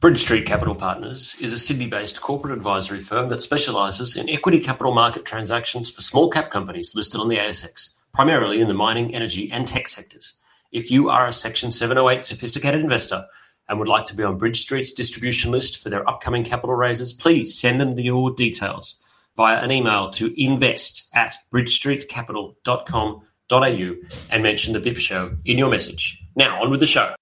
Bridge Street Capital Partners is a Sydney based corporate advisory firm that specialises in equity capital market transactions for small cap companies listed on the ASX, primarily in the mining, energy, and tech sectors. If you are a Section 708 sophisticated investor and would like to be on Bridge Street's distribution list for their upcoming capital raises, please send them your details via an email to invest at bridgestreetcapital.com.au and mention the BIP show in your message. Now, on with the show.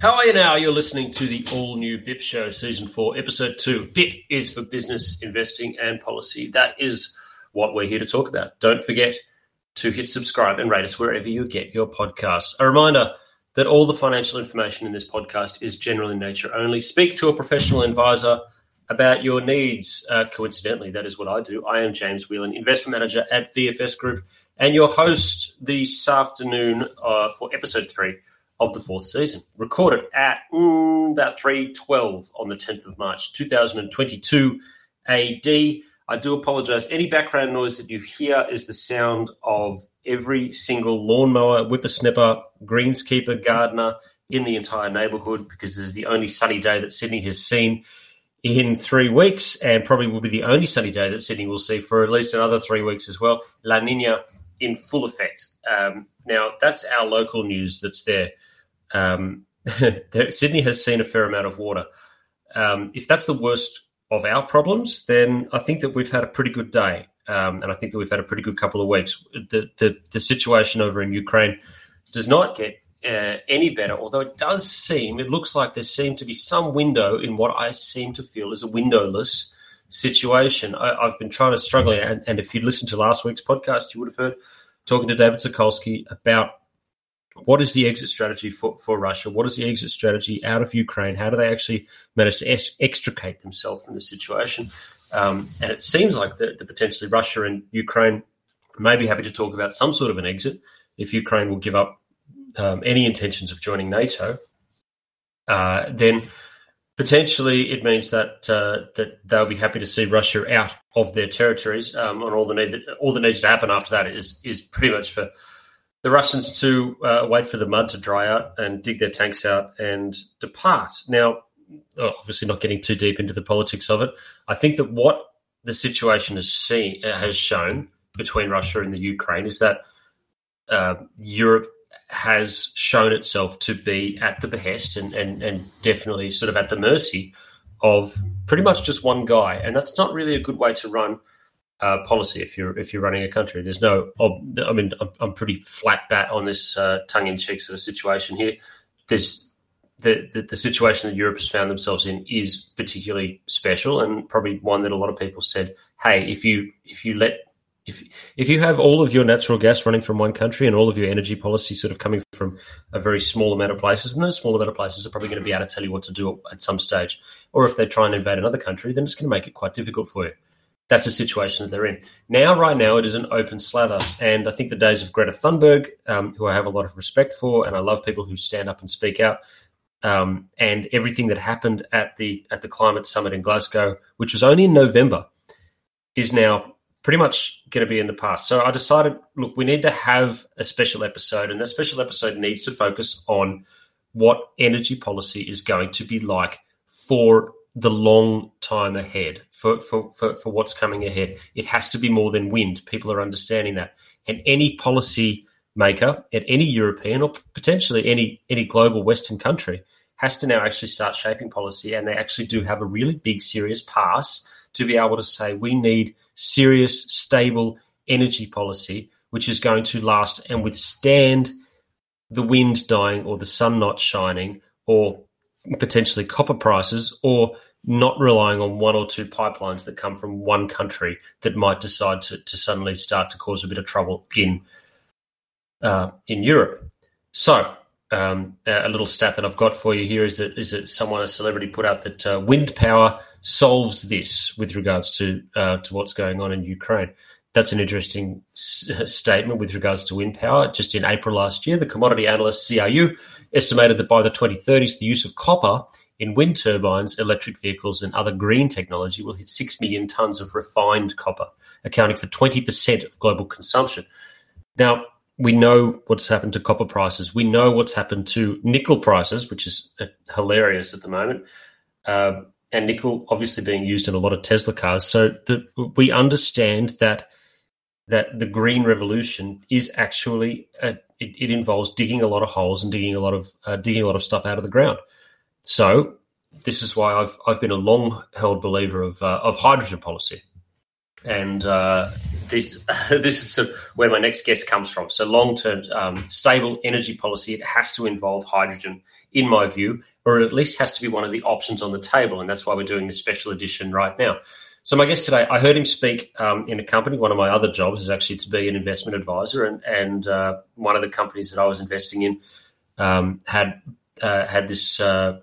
How are you now? You're listening to the all new BIP Show, Season 4, Episode 2. BIP is for business, investing, and policy. That is what we're here to talk about. Don't forget to hit subscribe and rate us wherever you get your podcasts. A reminder that all the financial information in this podcast is general in nature only. Speak to a professional advisor about your needs. Uh, coincidentally, that is what I do. I am James Whelan, investment manager at VFS Group, and your host this afternoon uh, for Episode 3 of the fourth season. Recorded at about 3.12 on the 10th of March 2022 AD. I do apologize. Any background noise that you hear is the sound of every single lawnmower, whippersnipper, greenskeeper, gardener in the entire neighborhood because this is the only sunny day that Sydney has seen in three weeks and probably will be the only sunny day that Sydney will see for at least another three weeks as well. La Nina in full effect. Um, now, that's our local news that's there. Um, Sydney has seen a fair amount of water. Um, if that's the worst of our problems, then I think that we've had a pretty good day, um, and I think that we've had a pretty good couple of weeks. The the, the situation over in Ukraine does not get uh, any better, although it does seem it looks like there seems to be some window in what I seem to feel is a windowless situation. I, have been trying to struggle, and, and if you listened to last week's podcast, you would have heard talking to David Sokolsky about what is the exit strategy for, for Russia? What is the exit strategy out of Ukraine? How do they actually manage to ex- extricate themselves from the situation? Um, and it seems like that potentially Russia and Ukraine may be happy to talk about some sort of an exit if Ukraine will give up um, any intentions of joining NATO. Uh, then potentially it means that uh, that they'll be happy to see Russia out of their territories. Um, and all the need that all that needs to happen after that is is pretty much for the Russians to uh, wait for the mud to dry out and dig their tanks out and depart. Now, oh, obviously, not getting too deep into the politics of it, I think that what the situation has seen uh, has shown between Russia and the Ukraine is that uh, Europe has shown itself to be at the behest and, and, and definitely sort of at the mercy of pretty much just one guy, and that's not really a good way to run uh, policy if you're if you're running a country. There's no, I mean, I'm, pretty flat bat on this uh, tongue in cheek sort of situation here. There's the, the, the situation that Europe has found themselves in is particularly special and probably one that a lot of people said, hey, if you if you let if if you have all of your natural gas running from one country and all of your energy policy sort of coming from a very small amount of places, and those small amount of places are probably going to be able to tell you what to do at some stage. Or if they try and invade another country, then it's going to make it quite difficult for you that's the situation that they're in. Now, right now, it is an open slather. And I think the days of Greta Thunberg, um, who I have a lot of respect for, and I love people who stand up and speak out, um, and everything that happened at the at the climate summit in Glasgow, which was only in November, is now pretty much going to be in the past. So I decided, look, we need to have a special episode, and that special episode needs to focus on what energy policy is going to be like for the long time ahead for, for, for, for what's coming ahead. It has to be more than wind. People are understanding that. And any policy maker at any European or potentially any any global Western country has to now actually start shaping policy, and they actually do have a really big, serious pass to be able to say we need serious, stable energy policy, which is going to last and withstand the wind dying or the sun not shining or potentially copper prices or not relying on one or two pipelines that come from one country that might decide to, to suddenly start to cause a bit of trouble in uh, in Europe. So um, a little stat that I've got for you here is that is that someone a celebrity put out that uh, wind power solves this with regards to uh, to what's going on in Ukraine. That's an interesting s- statement with regards to wind power. Just in April last year, the commodity analyst CRU estimated that by the 2030s, the use of copper in wind turbines, electric vehicles, and other green technology will hit 6 million tonnes of refined copper, accounting for 20% of global consumption. Now, we know what's happened to copper prices. We know what's happened to nickel prices, which is uh, hilarious at the moment. Um, and nickel obviously being used in a lot of Tesla cars. So the, we understand that that the green revolution is actually a, it, it, involves digging a lot of holes and digging a lot of uh, digging a lot of stuff out of the ground. So this is why I've I've been a long held believer of uh, of hydrogen policy, and uh, this this is where my next guest comes from. So long term um, stable energy policy it has to involve hydrogen, in my view, or at least has to be one of the options on the table, and that's why we're doing this special edition right now. So my guest today, I heard him speak um, in a company. One of my other jobs is actually to be an investment advisor, and and uh, one of the companies that I was investing in um, had uh, had this uh,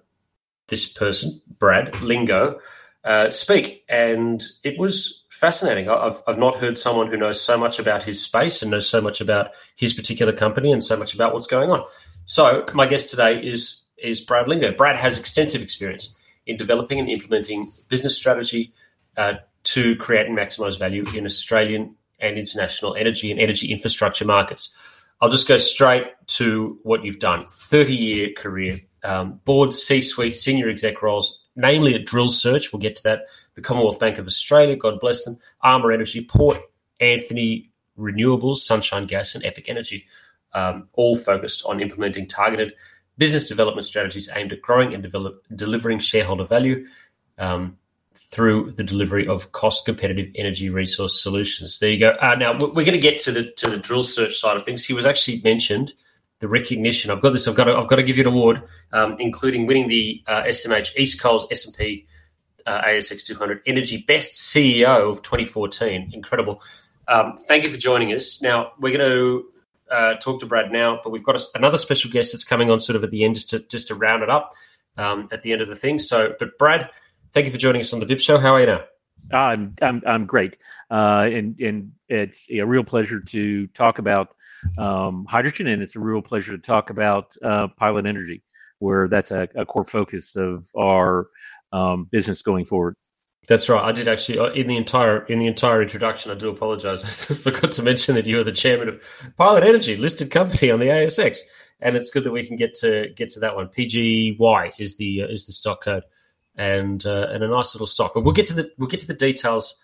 this person, Brad Lingo, uh, speak, and it was fascinating. I've I've not heard someone who knows so much about his space and knows so much about his particular company and so much about what's going on. So my guest today is is Brad Lingo. Brad has extensive experience in developing and implementing business strategy uh, to create and maximize value in Australian and international energy and energy infrastructure markets. I'll just go straight to what you've done 30 year career, um, board, C suite, senior exec roles, namely at Drillsearch. We'll get to that. The Commonwealth Bank of Australia, God bless them, Armour Energy, Port Anthony Renewables, Sunshine Gas, and Epic Energy, um, all focused on implementing targeted business development strategies aimed at growing and develop, delivering shareholder value. Um, through the delivery of cost competitive energy resource solutions. There you go. Uh, now we're going to get to the to the Drillsearch side of things. He was actually mentioned the recognition. I've got this. I've got to, I've got to give you an award, um, including winning the uh, SMH East Coast S and P uh, ASX 200 Energy Best CEO of 2014. Incredible. Um, thank you for joining us. Now we're going to. Uh, talk to Brad now, but we've got a, another special guest that's coming on sort of at the end just to just to round it up um, at the end of the thing. So, but Brad, Thank you for joining us on the BIP Show. How are you now? I'm I'm I'm great, uh, and and it's a real pleasure to talk about um, hydrogen, and it's a real pleasure to talk about uh, Pilot Energy, where that's a, a core focus of our um, business going forward. That's right. I did actually uh, in the entire in the entire introduction. I do apologise. I forgot to mention that you are the chairman of Pilot Energy, listed company on the ASX, and it's good that we can get to get to that one. PGY is the uh, is the stock code and uh, and a nice little stock. But we'll get to the we'll get to the details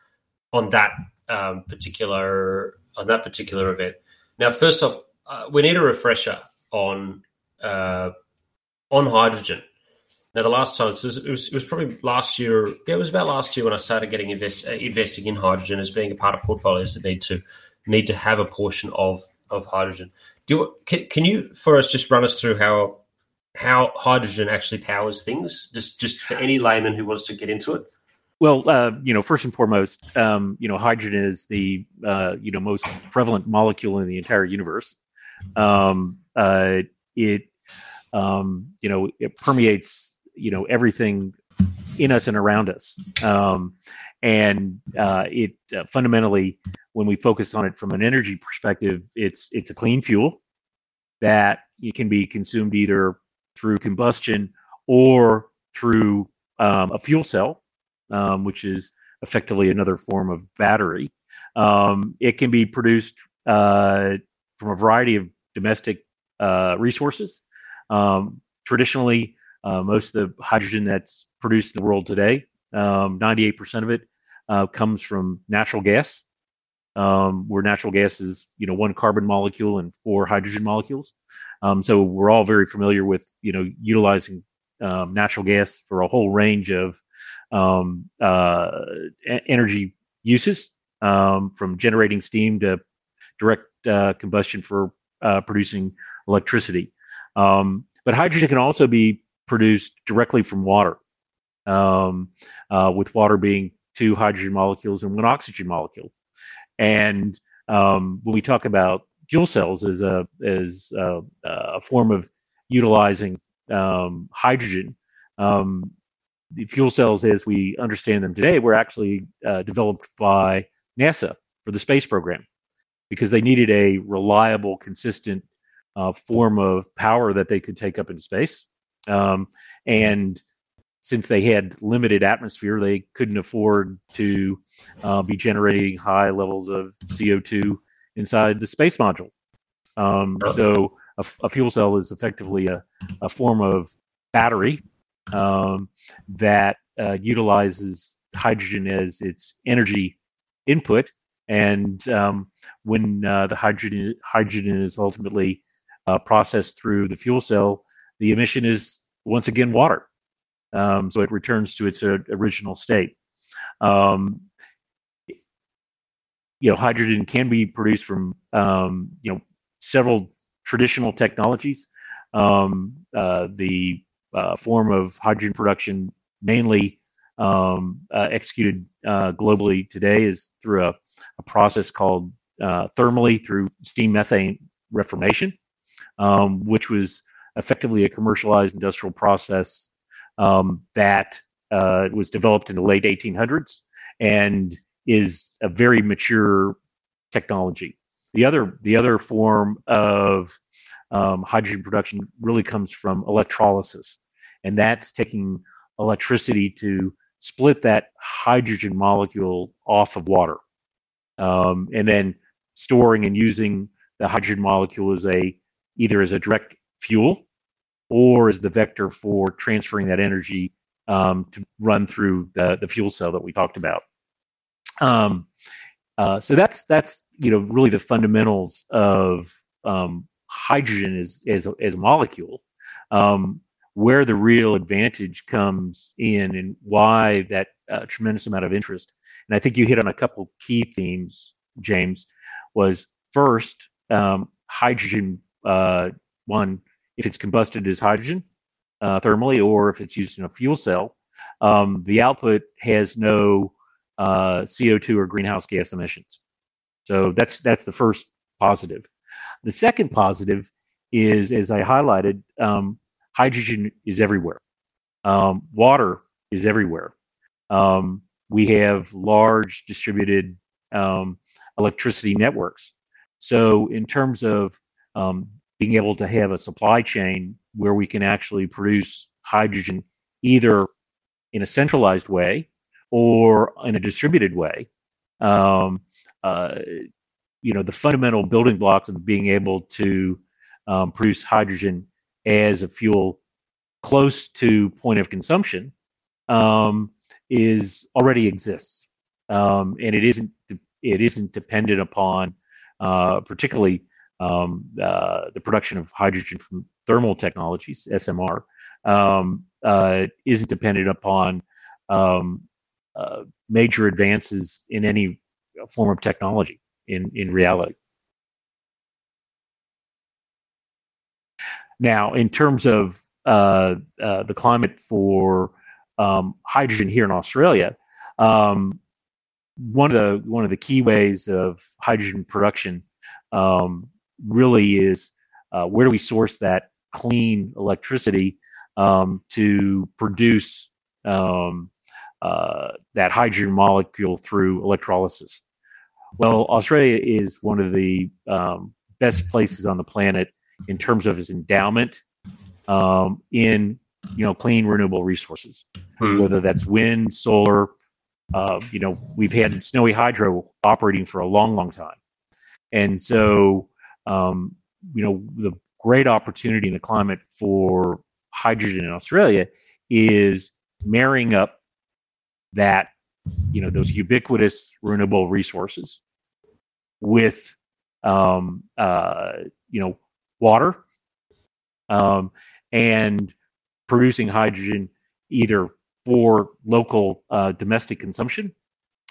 on that um, particular on that particular event. Now, first off, uh, we need a refresher on uh, on hydrogen. Now, the last time it was, it was, probably last year. Yeah, it was about last year when I started getting invest, uh, investing in hydrogen as being a part of portfolios that need to need to have a portion of of hydrogen. Do you, can, can you for us just run us through how how hydrogen actually powers things, just just for any layman who wants to get into it? Well, uh, you know, first and foremost, um, you know, hydrogen is the uh, you know most prevalent molecule in the entire universe. Um, uh, it um, you know it permeates you know everything in us and around us, um, and uh, it uh, fundamentally, when we focus on it from an energy perspective, it's it's a clean fuel that it can be consumed either through combustion or through um, a fuel cell, um, which is effectively another form of battery. Um, it can be produced uh, from a variety of domestic uh, resources. Um, traditionally, uh, most of the hydrogen that's produced in the world today, 98% um, of it uh, comes from natural gas, um, where natural gas is, you know, one carbon molecule and four hydrogen molecules. Um, so we're all very familiar with you know utilizing natural gas for a whole range of um, uh, energy uses, um, from generating steam to direct uh, combustion for uh, producing electricity. Um, but hydrogen can also be produced directly from water, um, uh, with water being two hydrogen molecules and one oxygen molecule. And um, when we talk about fuel cells as a as a, a form of utilizing um, hydrogen, um, the fuel cells as we understand them today were actually uh, developed by NASA for the space program because they needed a reliable, consistent uh, form of power that they could take up in space. Um, and since they had limited atmosphere, they couldn't afford to uh, be generating high levels of CO2 inside the space module. Um, so a, a, fuel cell is effectively a, a form of battery um, that uh, utilizes hydrogen as its energy input. And um, when uh, the hydrogen hydrogen is ultimately uh, processed through the fuel cell, the emission is once again water. Um, so it returns to its uh, original state. Um, you know, hydrogen can be produced from um, you know several traditional technologies. Um, uh, the uh, form of hydrogen production, mainly um, uh, executed uh, globally today, is through a, a process called uh, thermally through steam methane reformation, um, which was effectively a commercialized industrial process um, that uh, was developed in the late 1800s and is a very mature technology. The other the other form of um, hydrogen production really comes from electrolysis, and that's taking electricity to split that hydrogen molecule off of water, um, and then storing and using the hydrogen molecule as a either as a direct fuel or as the vector for transferring that energy um, to run through the, the fuel cell that we talked about. Um, uh, so that's that's you know really the fundamentals of um, hydrogen as as a, as a molecule. Um, where the real advantage comes in and why that uh, tremendous amount of interest. And I think you hit on a couple key themes, James. Was first um, hydrogen uh, one if it's combusted as hydrogen uh, thermally or if it's used in a fuel cell, um, the output has no uh, CO2 or greenhouse gas emissions. So that's that's the first positive. The second positive is, as I highlighted, um, hydrogen is everywhere. Um, water is everywhere. Um, we have large distributed um, electricity networks. So, in terms of um, being able to have a supply chain where we can actually produce hydrogen either in a centralized way or in a distributed way. Um, uh, you know, the fundamental building blocks of being able to um, produce hydrogen as a fuel close to point of consumption um, is already exists, um, and it isn't it isn't dependent upon uh, particularly um, uh, the production of hydrogen from thermal technologies, SMR, um, uh, isn't dependent upon um, uh, major advances in any form of technology in, in reality. Now, in terms of uh, uh, the climate for um, hydrogen here in Australia, um, one of the one of the key ways of hydrogen production um, really is uh, where do we source that clean electricity um, to produce um, uh, that hydrogen molecule through electrolysis. Well, Australia is one of the um, best places on the planet in terms of its endowment um, in you know clean renewable resources, hmm. whether that's wind, solar. Uh, you know, we've had snowy hydro operating for a long, long time, and so um, you know, the great opportunity in the climate for hydrogen in Australia is marrying up that, you know, those ubiquitous renewable resources with, um, uh, you know, water um, and producing hydrogen either for local uh, domestic consumption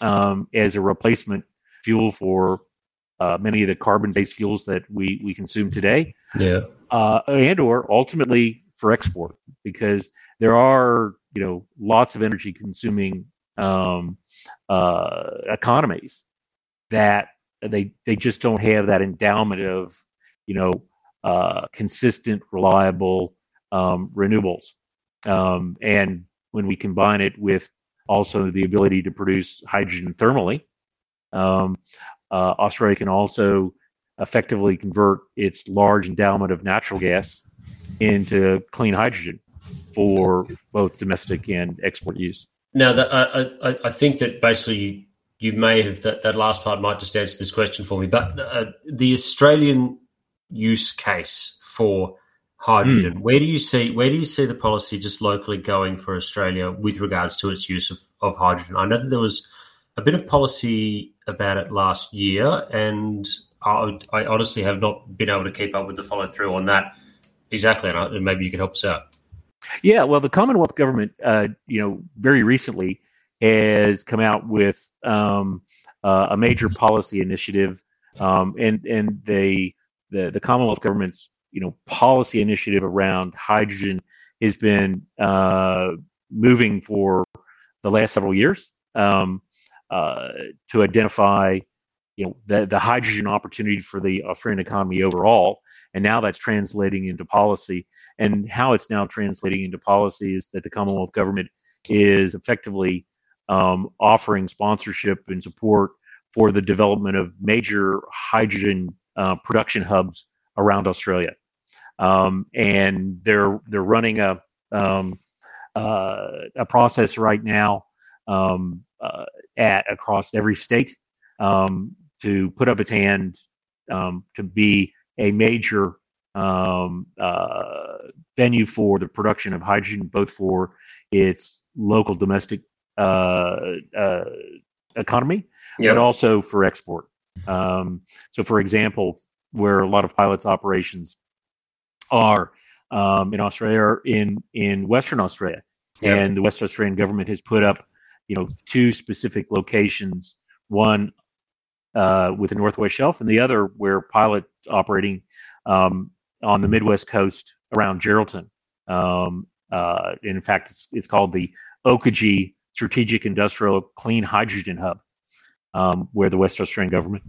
um, as a replacement fuel for uh, many of the carbon-based fuels that we we consume today. Yeah, uh, and or ultimately for export, because there are you know lots of energy consuming um, uh, economies that they they just don't have that endowment of you know uh, consistent, reliable um, renewables. Um, and when we combine it with also the ability to produce hydrogen thermally, um, uh, Australia can also effectively convert its large endowment of natural gas into clean hydrogen for both domestic and export use. Now, that, I, I, I think that basically you may have that, that last part might just answer this question for me, but uh, the Australian use case for hydrogen, mm. where do you see where do you see the policy just locally going for Australia with regards to its use of, of hydrogen? I know that there was a bit of policy about it last year, and I, I honestly have not been able to keep up with the follow through on that exactly, and maybe you could help us out. Yeah, well, the Commonwealth government, uh, you know, very recently has come out with um, uh, a major policy initiative, um, and and they the the Commonwealth government's you know policy initiative around hydrogen has been uh, moving for the last several years um, uh, to identify you know the the hydrogen opportunity for the Australian economy overall, and now that's translating into policy. And how it's now translating into policy is that the Commonwealth government is effectively um, offering sponsorship and support for the development of major hydrogen uh, production hubs around Australia. Um, and they're they're running a um, uh, a process right now um, uh, at across every state um, to put up its hand um, to be a major um, uh, venue for the production of hydrogen, both for its local domestic uh, uh, economy, yep. but also for export. Um, so, for example, where a lot of pilots operations are um, in Australia, in in Western Australia, yep. and the West Australian government has put up, you know, two specific locations. One uh, with the Northwest Shelf, and the other where pilots operating um, on the Midwest coast around Geraldton. Um, uh, in fact, it's, it's called the Oakajee Strategic Industrial Clean Hydrogen Hub, um, where the West Australian government.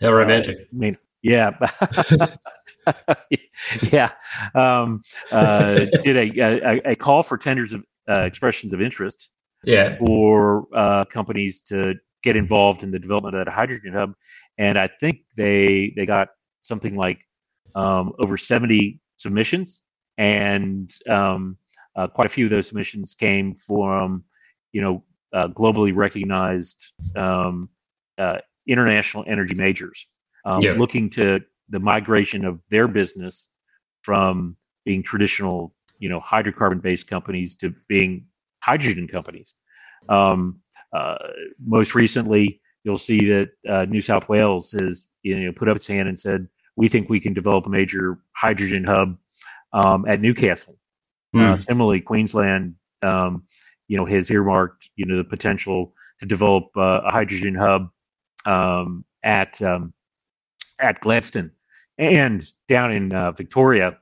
How romantic. Uh, I mean, yeah. yeah. Um, uh, did a, a, a, call for tenders of uh, expressions of interest yeah. for uh, companies to get involved in the development of that hydrogen hub. And I think they they got something like um, over 70 submissions, and um, uh, quite a few of those submissions came from you know uh, globally recognized um, uh, international energy majors um, yeah. looking to the migration of their business from being traditional you know hydrocarbon based companies to being hydrogen companies um, uh, most recently, you'll see that uh, New South Wales has you know put up its hand and said we think we can develop a major hydrogen hub um, at Newcastle. Mm. Uh, similarly, Queensland, um, you know, has earmarked you know the potential to develop uh, a hydrogen hub um, at um, at Gladstone and down in uh, Victoria.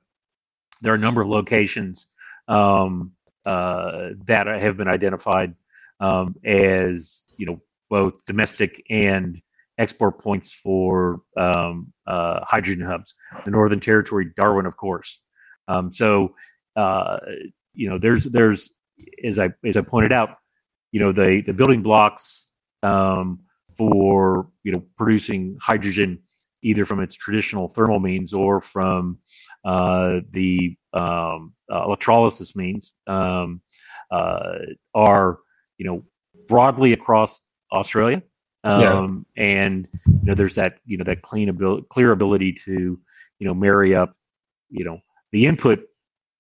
There are a number of locations um, uh, that have been identified um, as you know both domestic and export points for um, uh, hydrogen hubs. The Northern Territory, Darwin, of course. Um, so uh, you know, there's there's as I as I pointed out, you know, the the building blocks um, for you know producing hydrogen either from its traditional thermal means or from uh, the um, electrolysis means um, uh, are you know, broadly across Australia. Um, yeah. And you know, there's that you know that clean ability, clear ability to you know marry up you know the input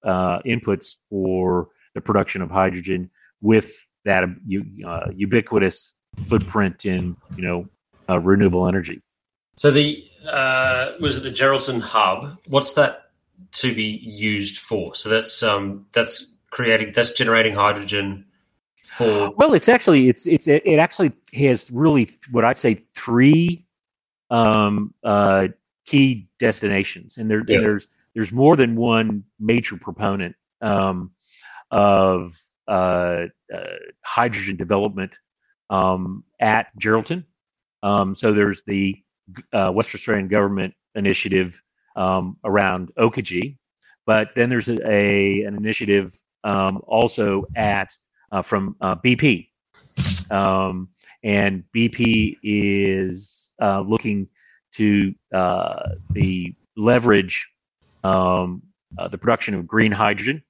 uh, inputs for the production of hydrogen with that uh, ubiquitous footprint in you know uh, renewable energy. So the uh, was it the Geraldton hub? What's that to be used for? So that's um, that's creating that's generating hydrogen for well it's actually it's it's it actually has really what i'd say three um, uh, key destinations, and, there, Yeah. and there's there's more than one major proponent um, of uh, uh, hydrogen development um, at Geraldton. Um, so there's the uh, West Australian government initiative um, around Oakajee, but then there's a, a an initiative um, also at uh, from uh, BP, um, and BP is uh, looking to uh, the leverage um, uh, the production of green hydrogen,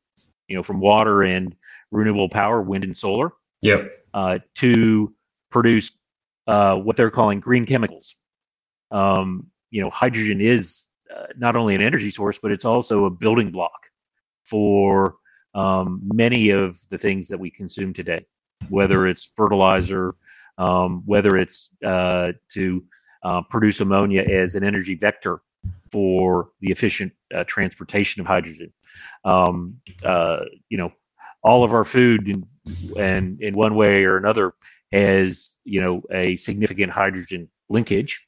you know, from water and renewable power, wind and solar, Yep. uh, to produce uh, what they're calling green chemicals. Um, you know, hydrogen is uh, not only an energy source, but it's also a building block for um, many of the things that we consume today, whether it's fertilizer, um, whether it's uh, to uh, produce ammonia as an energy vector for the efficient uh, transportation of hydrogen. Um, uh, you know, all of our food and in one way or another has you know a significant hydrogen linkage.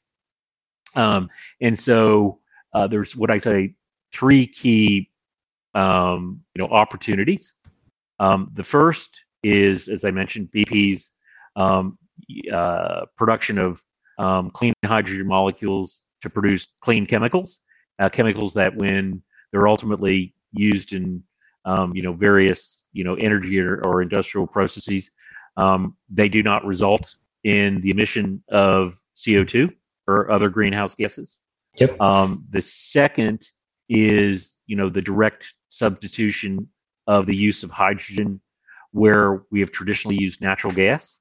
Um, and so uh, there's what I say three key um, you know opportunities. Um, the first is, as I mentioned, BP's um, uh, production of um, clean hydrogen molecules to produce clean chemicals, uh, chemicals that, when they're ultimately used in um, you know various you know energy or, or industrial processes, um, they do not result in the emission of CO2 or other greenhouse gases. Yep. Um, the second is, you know, the direct substitution of the use of hydrogen where we have traditionally used natural gas,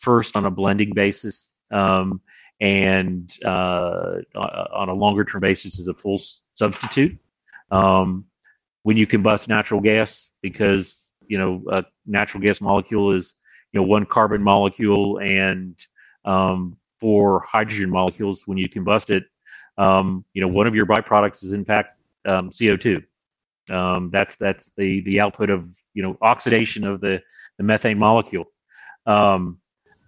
first on a blending basis, um, and uh, on a longer term basis as a full substitute. Um, when you combust natural gas, because you know a natural gas molecule is you know one carbon molecule and um, four hydrogen molecules. When you combust it, um, you know one of your byproducts is in fact um, CO2. Um, that's that's the the output of you know oxidation of the the methane molecule. Um,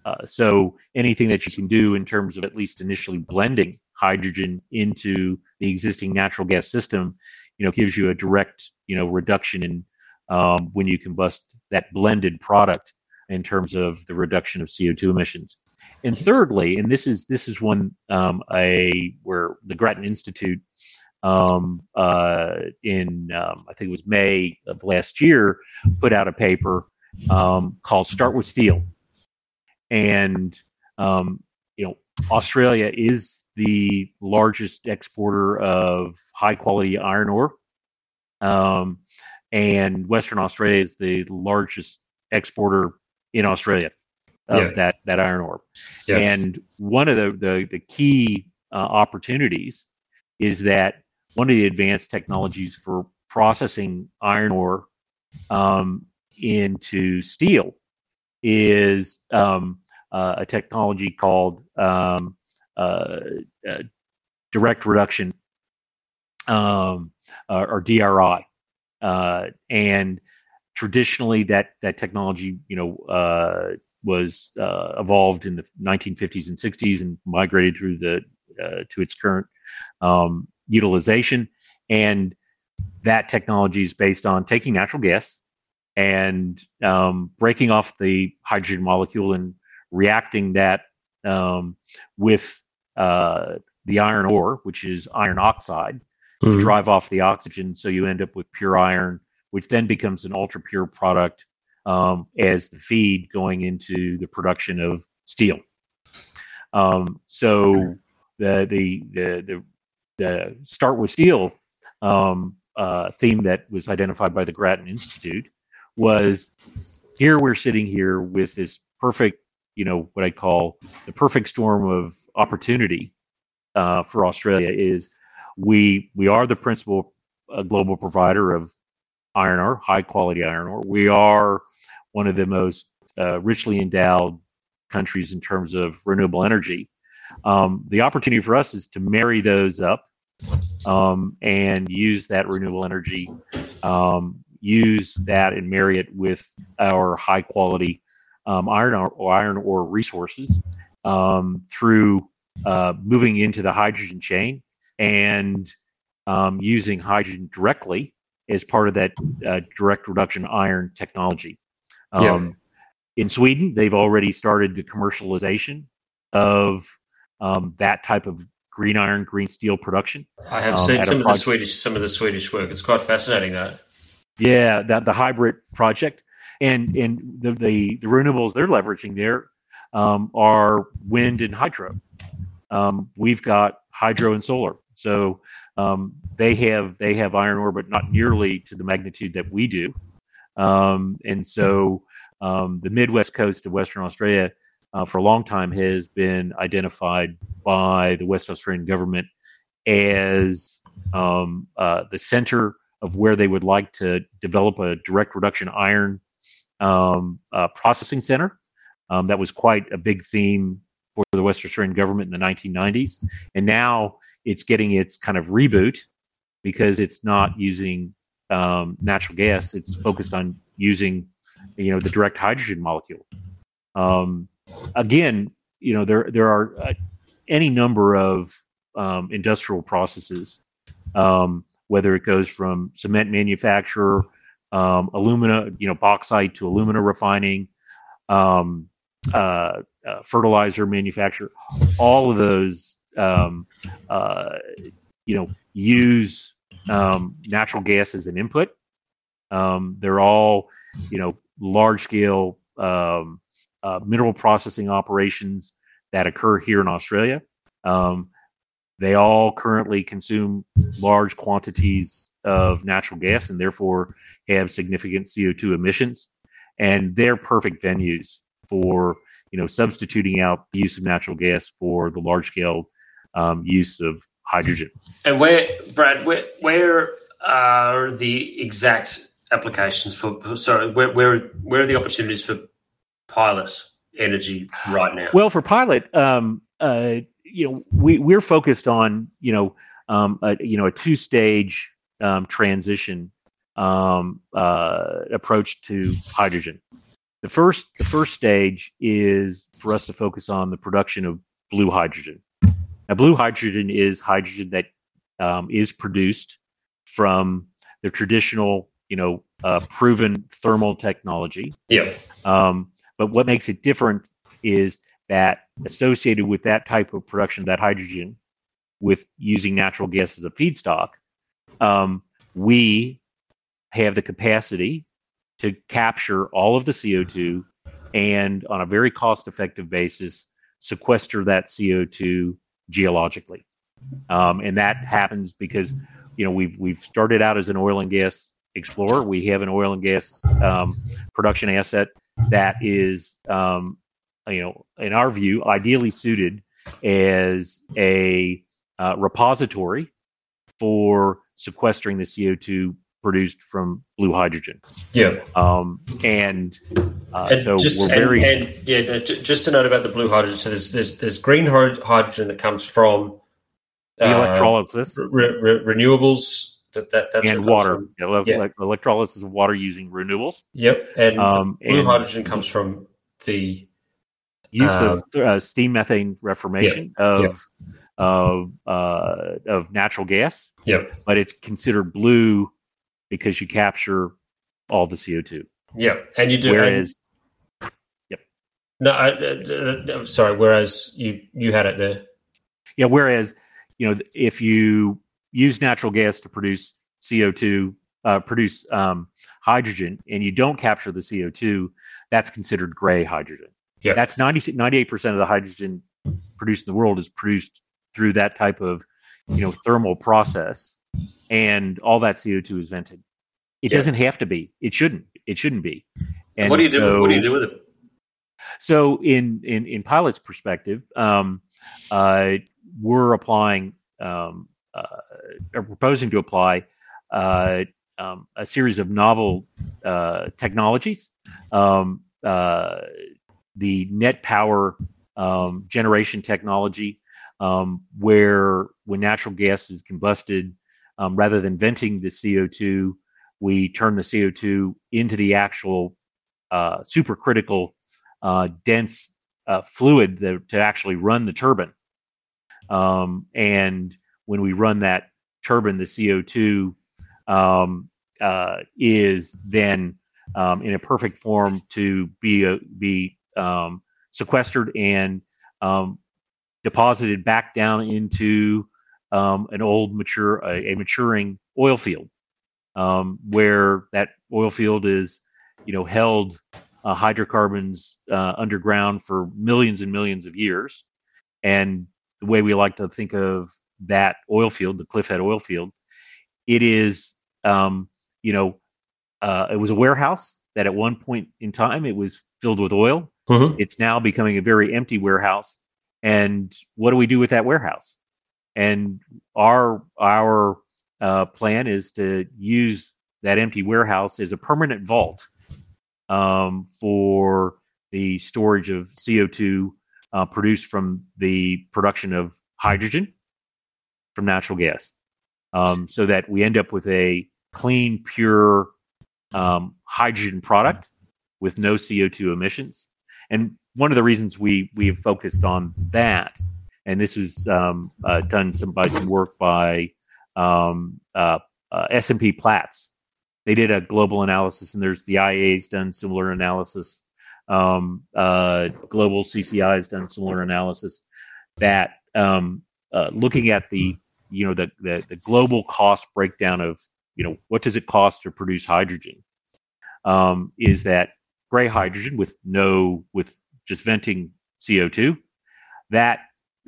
uh, so anything that you can do in terms of at least initially blending hydrogen into the existing natural gas system, you know, gives you a direct you know reduction in um, when you combust that blended product in terms of the reduction of CO2 emissions. And thirdly, and this is this is one um, a where the Grattan Institute um, uh, in um, I think it was May of last year put out a paper um, called "Start with Steel," and um, you know Australia is the largest exporter of high quality iron ore, um, and Western Australia is the largest exporter in Australia of Yeah. that that iron ore. Yeah. And one of the the, the key uh, opportunities is that one of the advanced technologies for processing iron ore um, into steel is um, uh, a technology called um, uh, uh, direct reduction um, uh, or DRI. Uh, and traditionally, that that technology, you know, uh, was uh, evolved in the 1950s and 60s and migrated through the uh, to its current um, utilization. And that technology is based on taking natural gas and um, breaking off the hydrogen molecule and reacting that um, with uh, the iron ore, which is iron oxide, to Mhm. drive off the oxygen. So you end up with pure iron, which then becomes an ultra pure product um, as the feed going into the production of steel. Um, so the, the the the the start with steel um, uh, theme that was identified by the Grattan Institute was here we're sitting here with this perfect, you know, what I call the perfect storm of opportunity uh, for Australia is we we are the principal uh, global provider of iron ore, high quality iron ore. We are one of the most uh, richly endowed countries in terms of renewable energy. Um, the opportunity for us is to marry those up um, and use that renewable energy, um, use that and marry it with our high quality um, iron or iron ore resources um, through uh, moving into the hydrogen chain and um, using hydrogen directly as part of that uh, direct reduction iron technology. Um, yeah. In Sweden, they've already started the commercialization of um, that type of green iron, green steel production. I have um, seen some of the Swedish some of the Swedish work. It's quite fascinating that. Yeah, that the HYBRIT project and and the the, the renewables they're leveraging there um, are wind and hydro. Um, we've got hydro and solar, so um, they have they have iron ore, but not nearly to the magnitude that we do. Um, and so um, the Midwest coast of Western Australia uh, for a long time has been identified by the West Australian government as um, uh, the center of where they would like to develop a direct reduction iron um, uh, processing center. Um, that was quite a big theme for the West Australian government in the 1990s. And now it's getting its kind of reboot because it's not using um, natural gas. It's focused on using, you know, the direct hydrogen molecule. Um, again, you know, there there are uh, any number of um, industrial processes, um, whether it goes from cement manufacturer, um, alumina, you know, bauxite to alumina refining, um, uh, uh, fertilizer manufacturer. All of those, uh, you know, use um, natural gas as an input. they're all, you know, large scale um, uh, mineral processing operations that occur here in Australia. Um, they all currently consume large quantities of natural gas and therefore have significant CO2 emissions. And they're perfect venues for you know substituting out the use of natural gas for the large scale um, use of hydrogen. And where, Brad, where, where are the exact applications for? Sorry, where where where are the opportunities for pilot energy right now? Well, for pilot, um, uh, you know, we we're focused on you know, um, a, you know, a two stage um, transition um, uh, approach to hydrogen. The first the first stage is for us to focus on the production of blue hydrogen. Now, blue hydrogen is hydrogen that um, is produced from the traditional, you know, uh, proven thermal technology. Yeah. Um, but what makes it different is that associated with that type of production of that hydrogen, with using natural gas as a feedstock, um, we have the capacity to capture all of the CO2 and on a very cost effective basis sequester that CO2 geologically. Um, and that happens because you know we've we've started out as an oil and gas explorer. We have an oil and gas um, production asset that is, um, you know, in our view, ideally suited as a uh, repository for sequestering the CO2 produced from blue hydrogen. Yeah. Um, and, uh, and so just, we're very and, and, yeah. Just a note about the blue hydrogen. So there's there's, there's green hydrogen that comes from the uh, electrolysis, re- re- renewables that, that that's and water. Yeah, yeah. electrolysis of water using renewables. Yep, and um, blue and hydrogen comes from the use uh, of uh, steam methane reformation yeah, of of uh, of natural gas. Yep, but it's considered blue because you capture all the CO two. Yeah, and you do. Whereas. No, I, uh, uh, sorry. Whereas you you had it there. Yeah. Whereas, you know, if you use natural gas to produce CO2, uh, produce um, hydrogen, and you don't capture the CO2, that's considered gray hydrogen. Yeah. That's 90, 98% of the hydrogen produced in the world is produced through that type of you know thermal process and all that CO2 is vented. It yeah. doesn't have to be. It shouldn't. It shouldn't be. And what do you so, do? What do you do with it? So, in in in pilot's perspective, um, uh, we're applying um, uh, are proposing to apply uh, um, a series of novel uh, technologies. Um, the net power um, generation technology, um, where when natural gas is combusted, um, rather than venting the CO2, we turn the CO2 into the actual uh, supercritical uh, dense uh, fluid that, to actually run the turbine. Um, and when we run that turbine, the CO2 um, uh, is then um, in a perfect form to be a, be um, sequestered and um, deposited back down into um, an old mature a, a, maturing oil field where that oil field is you know held uh, hydrocarbons uh, underground for millions and millions of years. And the way we like to think of that oil field the Cliff Head oil field it is um, you know uh, it was a warehouse that at one point in time it was filled with oil. Mm-hmm. it's now becoming a very empty warehouse. And what do we do with that warehouse? And our our uh, plan is to use that empty warehouse as a permanent vault um, for the storage of CO2 uh, produced from the production of hydrogen from natural gas, um, so that we end up with a clean, pure um, hydrogen product with no CO2 emissions. And one of the reasons we we have focused on that and this was um, uh, done some by some work by um, uh, uh, S&P Platts. They did a global analysis, and there's the IEA's done similar analysis. Um, uh, global CCI has done similar analysis. That um, uh, looking at the you know the, the the global cost breakdown of you know what does it cost to produce hydrogen um, is that gray hydrogen with no with just venting CO2 that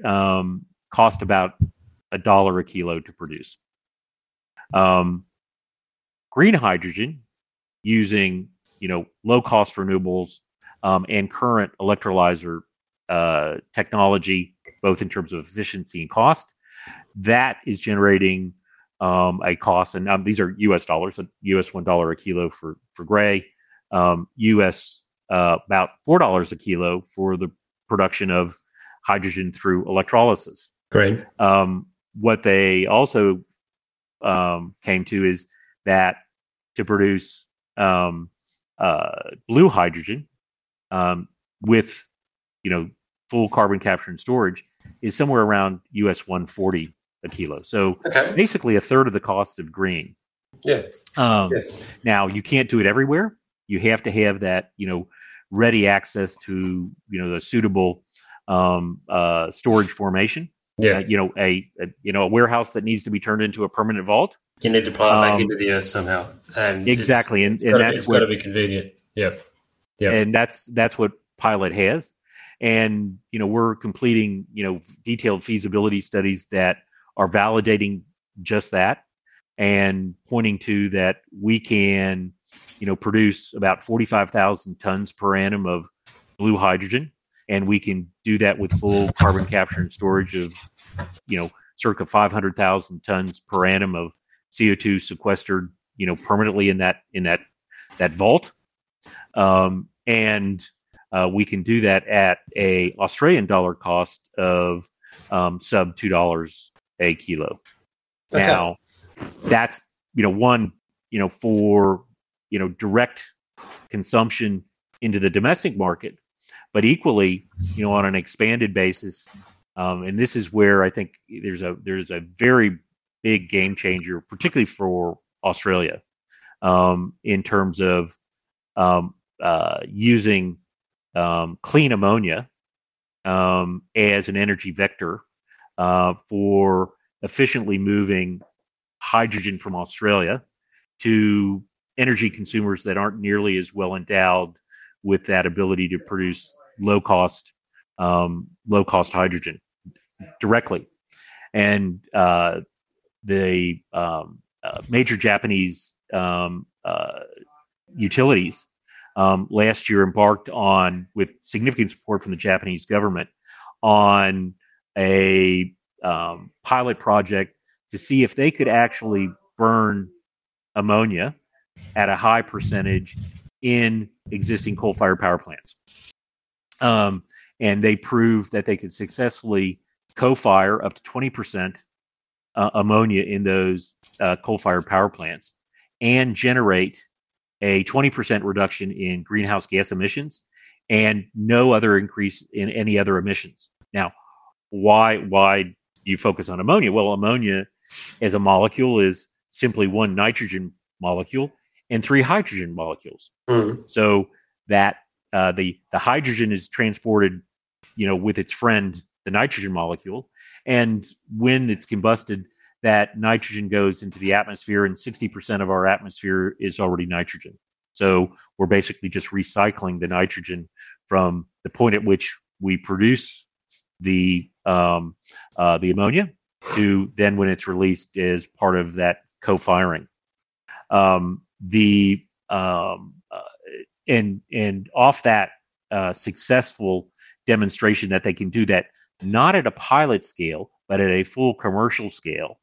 um, cost about a dollar a kilo to produce. Um, green hydrogen using you know low cost renewables um, and current electrolyzer uh, technology, both in terms of efficiency and cost, that is generating um, a cost, and um, these are U.S. dollars, U.S. one dollar a kilo for for gray, U.S. Um, uh, about four dollars a kilo for the production of hydrogen through electrolysis. Great. Um, what they also um, came to is that to produce um, uh, blue hydrogen um, with, you know, full carbon capture and storage is somewhere around US 140 a kilo. So okay. basically a third of the cost of green. Yeah. Um, yeah. Now you can't do it everywhere. You have to have that, you know, ready access to, you know, the suitable um, uh, storage formation. Yeah, uh, you know a, a, you know a warehouse that needs to be turned into a permanent vault. You need to pile it back um, into the earth somehow. And exactly, and, and that's got to be convenient. Yeah, yeah, and that's that's what Pilot has. And you know we're completing you know detailed feasibility studies that are validating just that and pointing to that we can you know produce about 45,000 tons per annum of blue hydrogen and we can do that with full carbon capture and storage of, you know, circa 500,000 tons per annum of CO2 sequestered, you know, permanently in that in that that vault, um, and uh, we can do that at a Australian dollar cost of um, sub two dollars a kilo. Okay. Now, that's you know one you know for you know direct consumption into the domestic market but equally, you know, on an expanded basis, um, and this is where I think there's a there's a very big game changer, particularly for Australia, um, in terms of um, uh, using um, clean ammonia um, as an energy vector uh, for efficiently moving hydrogen from Australia to energy consumers that aren't nearly as well endowed with that ability to produce low cost um, low cost hydrogen directly. And uh, the um, uh, major Japanese um, uh, utilities um, last year embarked on, with significant support from the Japanese government, on a um, pilot project to see if they could actually burn ammonia at a high percentage in existing coal-fired power plants. Um, and they proved that they could successfully co-fire up to 20% uh, ammonia in those uh, coal-fired power plants and generate a 20% reduction in greenhouse gas emissions and no other increase in any other emissions. Now, why why you focus on ammonia. Well, ammonia as a molecule is simply one nitrogen molecule and three hydrogen molecules. Mm. So that uh, the the hydrogen is transported, you know, with its friend the nitrogen molecule, and when it's combusted, that nitrogen goes into the atmosphere, and sixty percent of our atmosphere is already nitrogen. So we're basically just recycling the nitrogen from the point at which we produce the um, uh, the ammonia to then when it's released as part of that co-firing. Um, the um, uh, and and off that uh, successful demonstration that they can do that not at a pilot scale but at a full commercial scale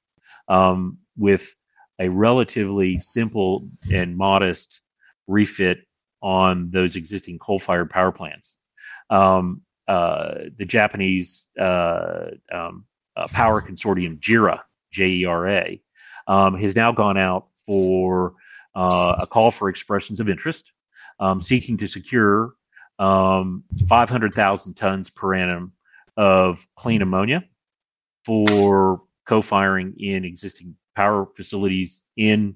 um, with a relatively simple and modest refit on those existing coal-fired power plants. Um, uh, the Japanese uh, um, uh, power consortium JERA, J E R A, um, has now gone out for uh, a call for expressions of interest, um, seeking to secure um, 500,000 tons per annum of clean ammonia for co-firing in existing power facilities in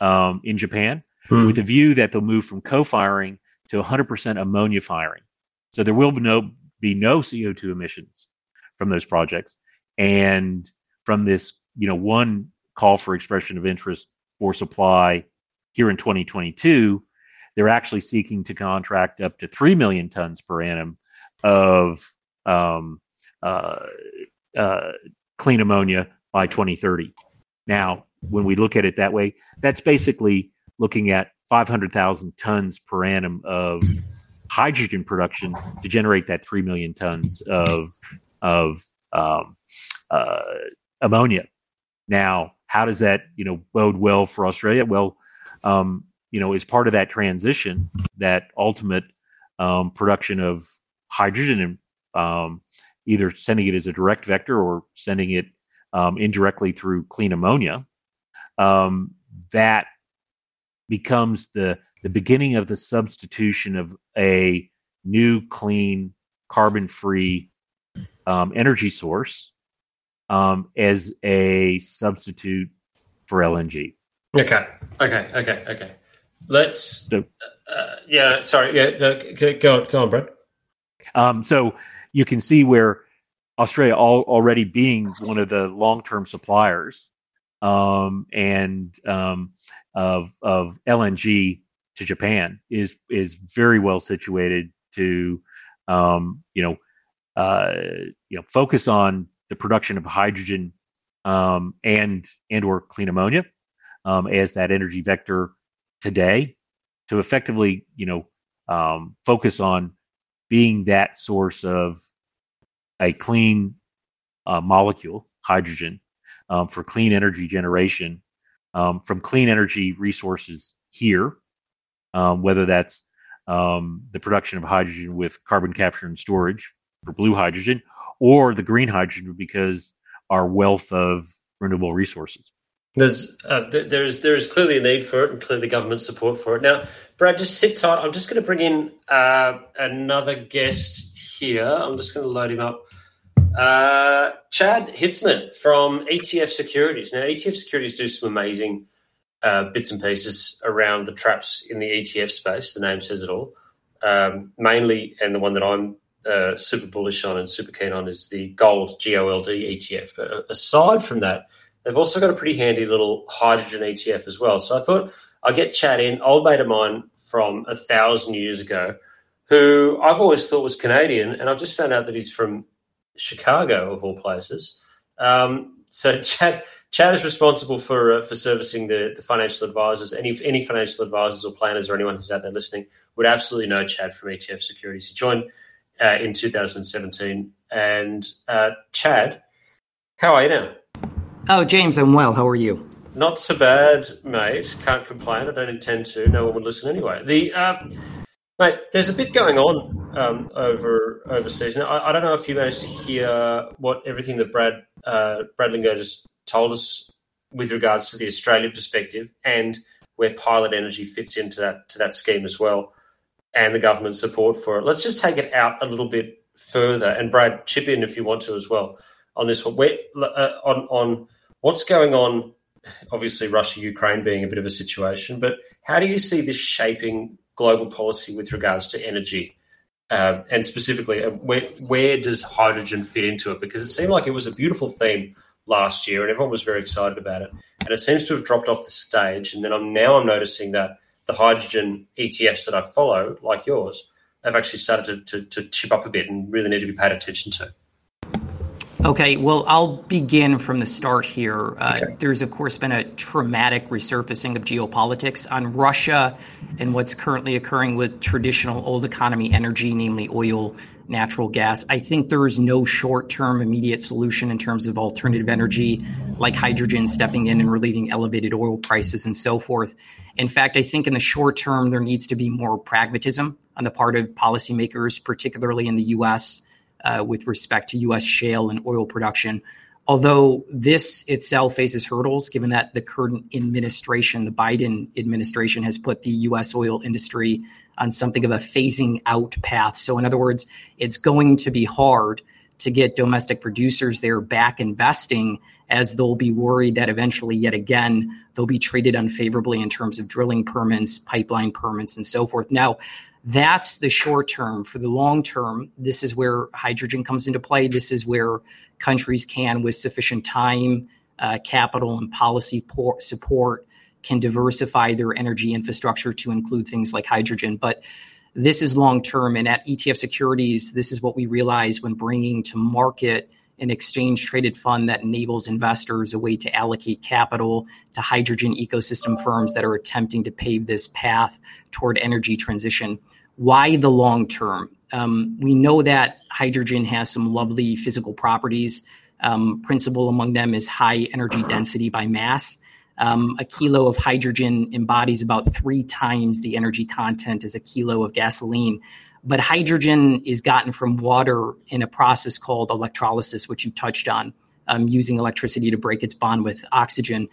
um, in Japan, Hmm. with a view that they'll move from co-firing to 100% ammonia firing. So there will be no be no CO2 emissions from those projects, and from this, you know, one call for expression of interest for supply here in 2022, they're actually seeking to contract up to three million tons per annum of um, uh, uh, clean ammonia by 2030. Now, when we look at it that way, that's basically looking at 500,000 tons per annum of hydrogen production to generate that 3 million tons of, of um, uh, ammonia. Now, how does that, you know, bode well for Australia? Well, um, you know, as part of that transition, that ultimate um, production of hydrogen and um, either sending it as a direct vector or sending it um, indirectly through clean ammonia, um, that becomes the the beginning of the substitution of a new clean carbon free um, energy source um, as a substitute for LNG. Okay. Okay. Okay. Okay. Let's. So- uh, yeah. Sorry. Yeah. no, Go on. Go on, Brad. Um, so you can see where Australia all, already being one of the long-term suppliers um, and um, of of LNG to Japan is is very well situated to um, you know uh, you know focus on the production of hydrogen um, and and or clean ammonia um, as that energy vector today to effectively you know um, focus on being that source of a clean uh, molecule, hydrogen, um, for clean energy generation um, from clean energy resources here, um, whether that's um, the production of hydrogen with carbon capture and storage for blue hydrogen, or the green hydrogen because our wealth of renewable resources. There's uh, th- there's there is clearly a need for it and clearly government support for it. Now, Brad, just sit tight. I'm just going to bring in uh, another guest here. I'm just going to load him up. Uh, Chad Hitzeman from ETF Securities. Now, ETF Securities do some amazing uh, bits and pieces around the traps in the ETF space. The name says it all. Um, mainly, and the one that I'm uh, super bullish on and super keen on is the gold GOLD ETF. But uh, aside from that, they've also got a pretty handy little hydrogen ETF as well. So I thought I'd get Chad in, old mate of mine from a thousand years ago, who I've always thought was Canadian, and I've just found out that he's from Chicago, of all places. Um, so Chad, Chad is responsible for uh, for servicing the, the financial advisors. Any any financial advisors or planners or anyone who's out there listening would absolutely know Chad from ETF Securities. He joined uh, in 2017. And uh, Chad, how are you now? Oh, James, I'm well. How are you? Not so bad, mate. Can't complain. I don't intend to. No one would listen anyway. The uh, mate, there's a bit going on um, over overseas. Now, I, I, don't know if you managed to hear what everything that Brad uh, Brad Lingo just told us with regards to the Australian perspective and where Pilot Energy fits into that to that scheme as well, and the government support for it. Let's just take it out a little bit further, and Brad, chip in if you want to as well. on this one. Uh, on on what's going on? Obviously, Russia Ukraine being a bit of a situation, but how do you see this shaping global policy with regards to energy? Uh, and specifically, uh, where, where does hydrogen fit into it? Because it seemed like it was a beautiful theme last year, and everyone was very excited about it. And it seems to have dropped off the stage. And then I'm now I'm noticing that the hydrogen ETFs that I follow, like yours, have actually started to, to, to chip up a bit and really need to be paid attention to. Okay, well, I'll begin from the start here. Uh, okay. There's, of course, been a traumatic resurfacing of geopolitics on Russia and what's currently occurring with traditional old economy energy, namely oil, natural gas. I think there is no short term immediate solution in terms of alternative energy like hydrogen stepping in and relieving elevated oil prices and so forth. In fact, I think in the short term, there needs to be more pragmatism on the part of policymakers, particularly in the US uh, with respect to U.S. shale and oil production. Although this itself faces hurdles, given that the current administration, the Biden administration, has put the U.S. oil industry on something of a phasing out path. So, in other words, it's going to be hard to get domestic producers there back investing as they'll be worried that eventually, yet again, they'll be treated unfavorably in terms of drilling permits, pipeline permits, and so forth. Now, that's the short term. For the long term, this is where hydrogen comes into play. This is where countries can, with sufficient time, uh, capital, and policy por- support, can diversify their energy infrastructure to include things like hydrogen. But this is long term. And at ETF Securities, this is what we realize when bringing to market an exchange traded fund that enables investors a way to allocate capital to hydrogen ecosystem firms that are attempting to pave this path toward energy transition. Why the long term? Um, we know that hydrogen has some lovely physical properties. Um, principal among them is high energy density by mass. Um, a kilo of hydrogen embodies about three times the energy content as a kilo of gasoline. But hydrogen is gotten from water in a process called electrolysis, which you touched on, um, using electricity to break its bond with oxygen.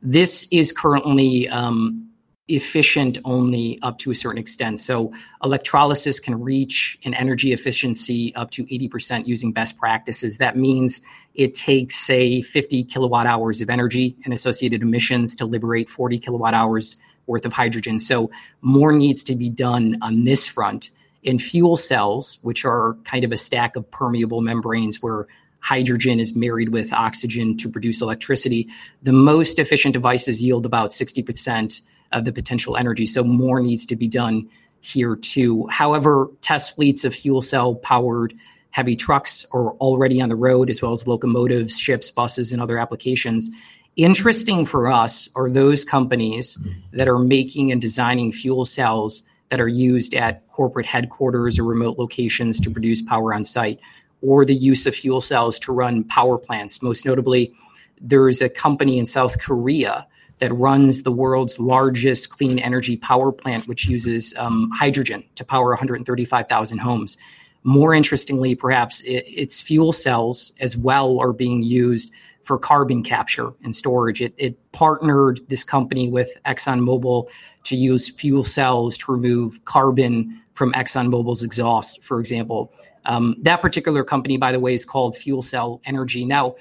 This is currently um, efficient only up to a certain extent. So, electrolysis can reach an energy efficiency up to 80% using best practices. That means it takes, say, 50 kilowatt hours of energy and associated emissions to liberate 40 kilowatt hours worth of hydrogen. So, more needs to be done on this front in fuel cells, which are kind of a stack of permeable membranes where hydrogen is married with oxygen to produce electricity. The most efficient devices yield about 60% of the potential energy. So more needs to be done here too. However, test fleets of fuel cell powered heavy trucks are already on the road, as well as locomotives, ships, buses, and other applications. Interesting for us are those companies mm-hmm. that are making and designing fuel cells that are used at corporate headquarters or remote locations to produce power on site, or the use of fuel cells to run power plants. Most notably, there is a company in South Korea that runs the world's largest clean energy power plant, which uses um, hydrogen to power 135,000 homes. More interestingly, perhaps, it, its fuel cells as well are being used for carbon capture and storage. It, it partnered this company with ExxonMobil to use fuel cells to remove carbon from ExxonMobil's exhaust, for example. Um, that particular company, by the way, is called FuelCell Energy. Now,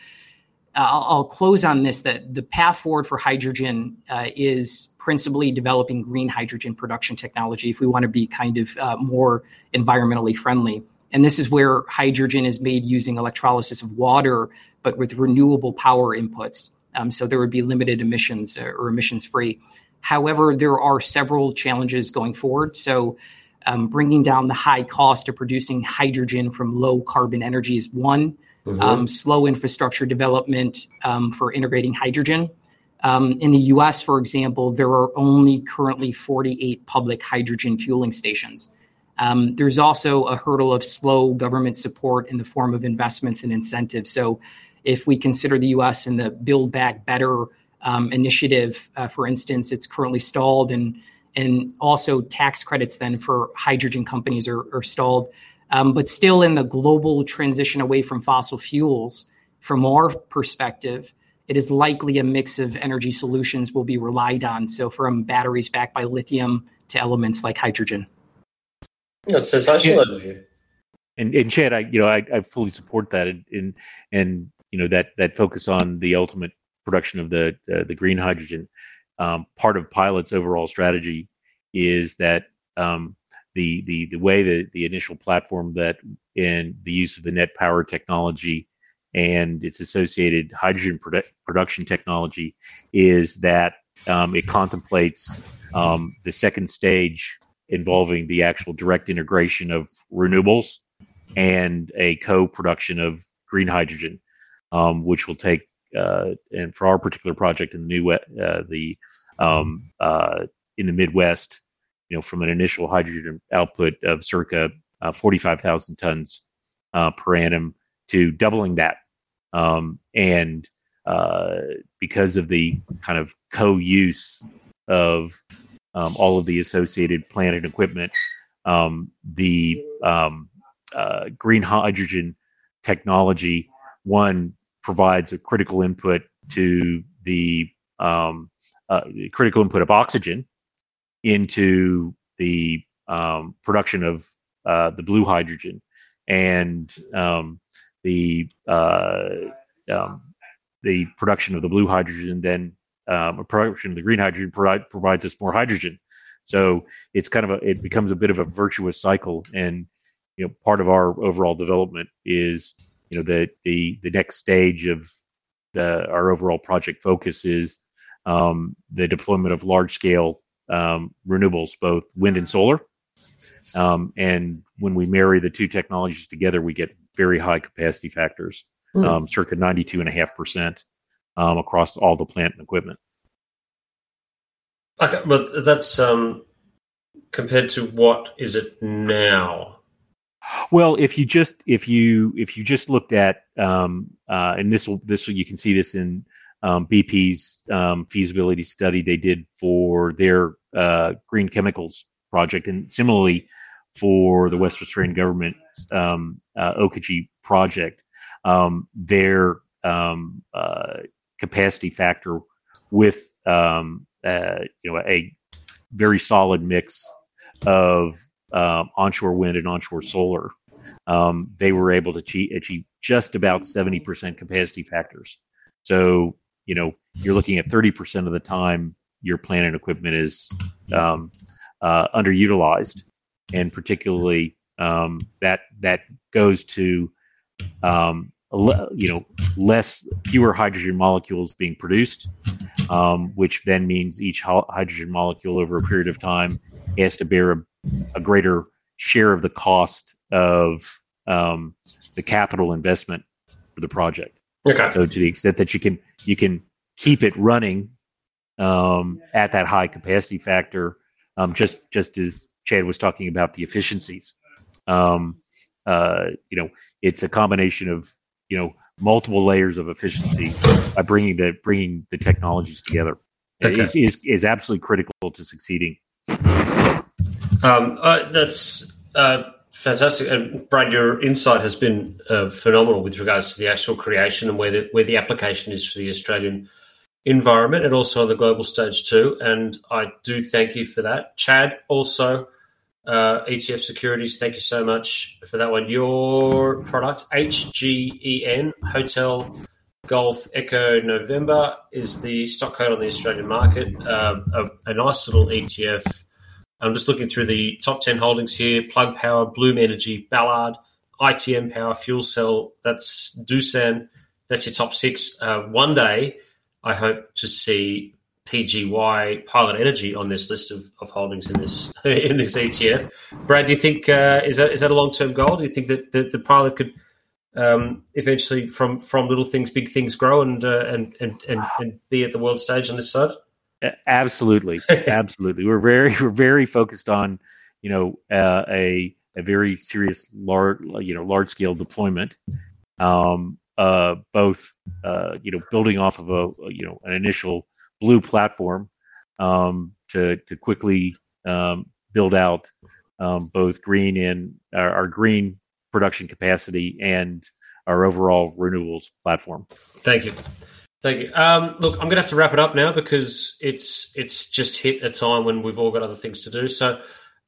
I'll, I'll, close on this that the path forward for hydrogen uh, is principally developing green hydrogen production technology if we want to be kind of uh, more environmentally friendly. And this is where hydrogen is made using electrolysis of water, but with renewable power inputs. Um, so there would be limited emissions uh, or emissions free. However, there are several challenges going forward. So, um, bringing down the high cost of producing hydrogen from low carbon energy is one. Mm-hmm. Um, slow infrastructure development um, for integrating hydrogen. Um, in the US, for example, there are only currently 48 public hydrogen fueling stations. Um, there's also a hurdle of slow government support in the form of investments and incentives. So, if we consider the US and the Build Back Better um, initiative, uh, for instance, it's currently stalled, and and also tax credits then for hydrogen companies are, are stalled. Um, but still, in the global transition away from fossil fuels, from our perspective, it is likely a mix of energy solutions will be relied on. So, from batteries backed by lithium to elements like hydrogen. That's sensational yeah. And, and Chad, I you know I, I fully support that, and and, and you know that that focus on the ultimate production of the uh, the green hydrogen. Um, part of Pilot's overall strategy is that um, the the the way that the initial platform that in the use of the NET Power technology and its associated hydrogen produ- production technology is that um, it contemplates um, the second stage involving the actual direct integration of renewables and a co-production of green hydrogen, um, which will take uh, and for our particular project in the new uh, the um, uh, in the Midwest, you know, from an initial hydrogen output of circa uh, 45,000 tons uh, per annum to doubling that, um, and uh, because of the kind of co-use of um, all of the associated plant and equipment, um, the um, uh, green hydrogen technology one provides a critical input to the um, uh, critical input of oxygen into the um, production of uh, the blue hydrogen and um, the uh, um, the production of the blue hydrogen then um, production of the green hydrogen provide, provides us more hydrogen. So it's kind of a it becomes a bit of a virtuous cycle, and you know part of our overall development is you know the the the next stage of the our overall project focus is um, the deployment of large scale um, renewables, both wind and solar. Um, and when we marry the two technologies together, we get very high capacity factors, mm. um, circa 92.5% um, across all the plant and equipment. Okay, but that's um, compared to what is it now? Well, if you just if you if you just looked at um, uh, and this will this will, you can see this in um, BP's um, feasibility study they did for their uh, green chemicals project, and similarly for the West Australian government um, uh, project, um, their um, uh, capacity factor with um, uh, you know a very solid mix of um, onshore wind and onshore solar, um, they were able to achieve, achieve just about 70% capacity factors. So, you know, you're looking at 30% of the time your plant and equipment is um, uh, underutilized. And particularly um, that, that goes to, um, you know, less, fewer hydrogen molecules being produced, um, which then means each hydrogen molecule over a period of time has to bear a a greater share of the cost of um, the capital investment for the project. Okay. So to the extent that you can you can keep it running um, at that high capacity factor, um, just just as Chad was talking about the efficiencies. Um, uh, you know, it's a combination of you know multiple layers of efficiency by bringing the bringing the technologies together. Okay. Is, is is absolutely critical to succeeding. Um, uh, that's uh, fantastic, and Brad, your insight has been uh, phenomenal with regards to the actual creation and where the where the application is for the Australian environment and also on the global stage too. And I do thank you for that, Chad. Also, uh, ETF Securities, thank you so much for that one. Your product, HGEN Hotel Golf Echo November, is the stock code on the Australian market. Um, a, a nice little ETF I'm just looking through the top 10 holdings here Plug Power, Bloom Energy, Ballard, ITM Power, FuelCell, that's Doosan, that's your top six. Uh, one day, I hope to see PGY Pilot Energy on this list of, of holdings in this in this ETF. Brad, do you think uh, is that is that a long term goal? Do you think that the, the pilot could um, eventually from from little things, big things grow and, uh, and, and and and be at the world stage on this side? Absolutely, absolutely. We're very we're very focused on you know uh, a a very serious large you know large scale deployment. Um, uh, both uh, you know building off of a you know an initial blue platform um, to to quickly um, build out um, both green and our, our, green production capacity and our overall renewables platform. Thank you. Thank you. Um, look, I'm going to have to wrap it up now because it's it's just hit a time when we've all got other things to do. So,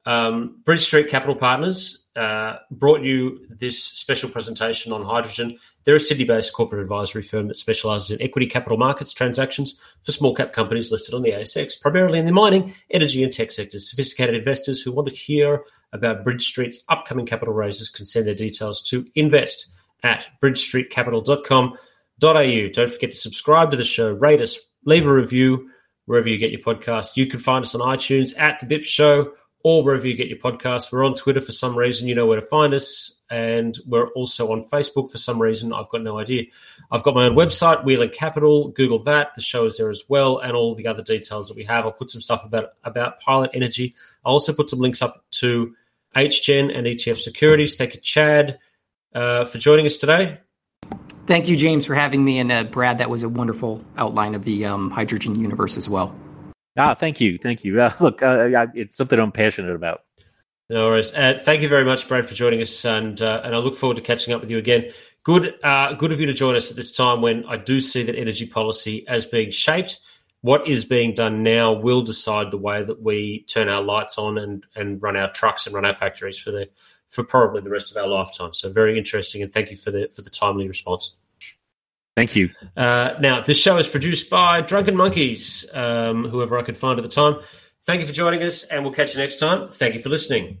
um, Bridge Street Capital Partners uh, brought you this special presentation on hydrogen. They're a Sydney based corporate advisory firm that specialises in equity capital markets transactions for small cap companies listed on the ASX, primarily in the mining, energy, and tech sectors. Sophisticated investors who want to hear about Bridge Street's upcoming capital raises can send their details to invest at bridgestreetcapital.com.au. Don't forget to subscribe to the show, rate us, leave a review wherever you get your podcast. You can find us on iTunes at The BIP Show or wherever you get your podcast. We're on Twitter for some reason. You know where to find us. And we're also on Facebook for some reason. I've got no idea. I've got my own website, Wheeling Capital. Google that. The show is there as well, and all the other details that we have. I'll put some stuff about, about Pilot Energy. I'll also put some links up to HGen and ETF Securities. Thank you, Chad, uh, for joining us today. Thank you, James, for having me. And uh, Brad, that was a wonderful outline of the um, hydrogen universe as well. Ah, thank you, thank you. Uh, look, uh, it's something I'm passionate about. No worries. Uh, thank you very much, Brad, for joining us, and uh, and I look forward to catching up with you again. Good, uh, good of you to join us at this time when I do see that energy policy as being shaped. What is being done now will decide the way that we turn our lights on and and run our trucks and run our factories for the for probably the rest of our lifetime. So very interesting, and thank you for the for the timely response. Thank you. Uh, now, this show is produced by Drunken Monkeys, um, whoever I could find at the time. Thank you for joining us, and we'll catch you next time. Thank you for listening.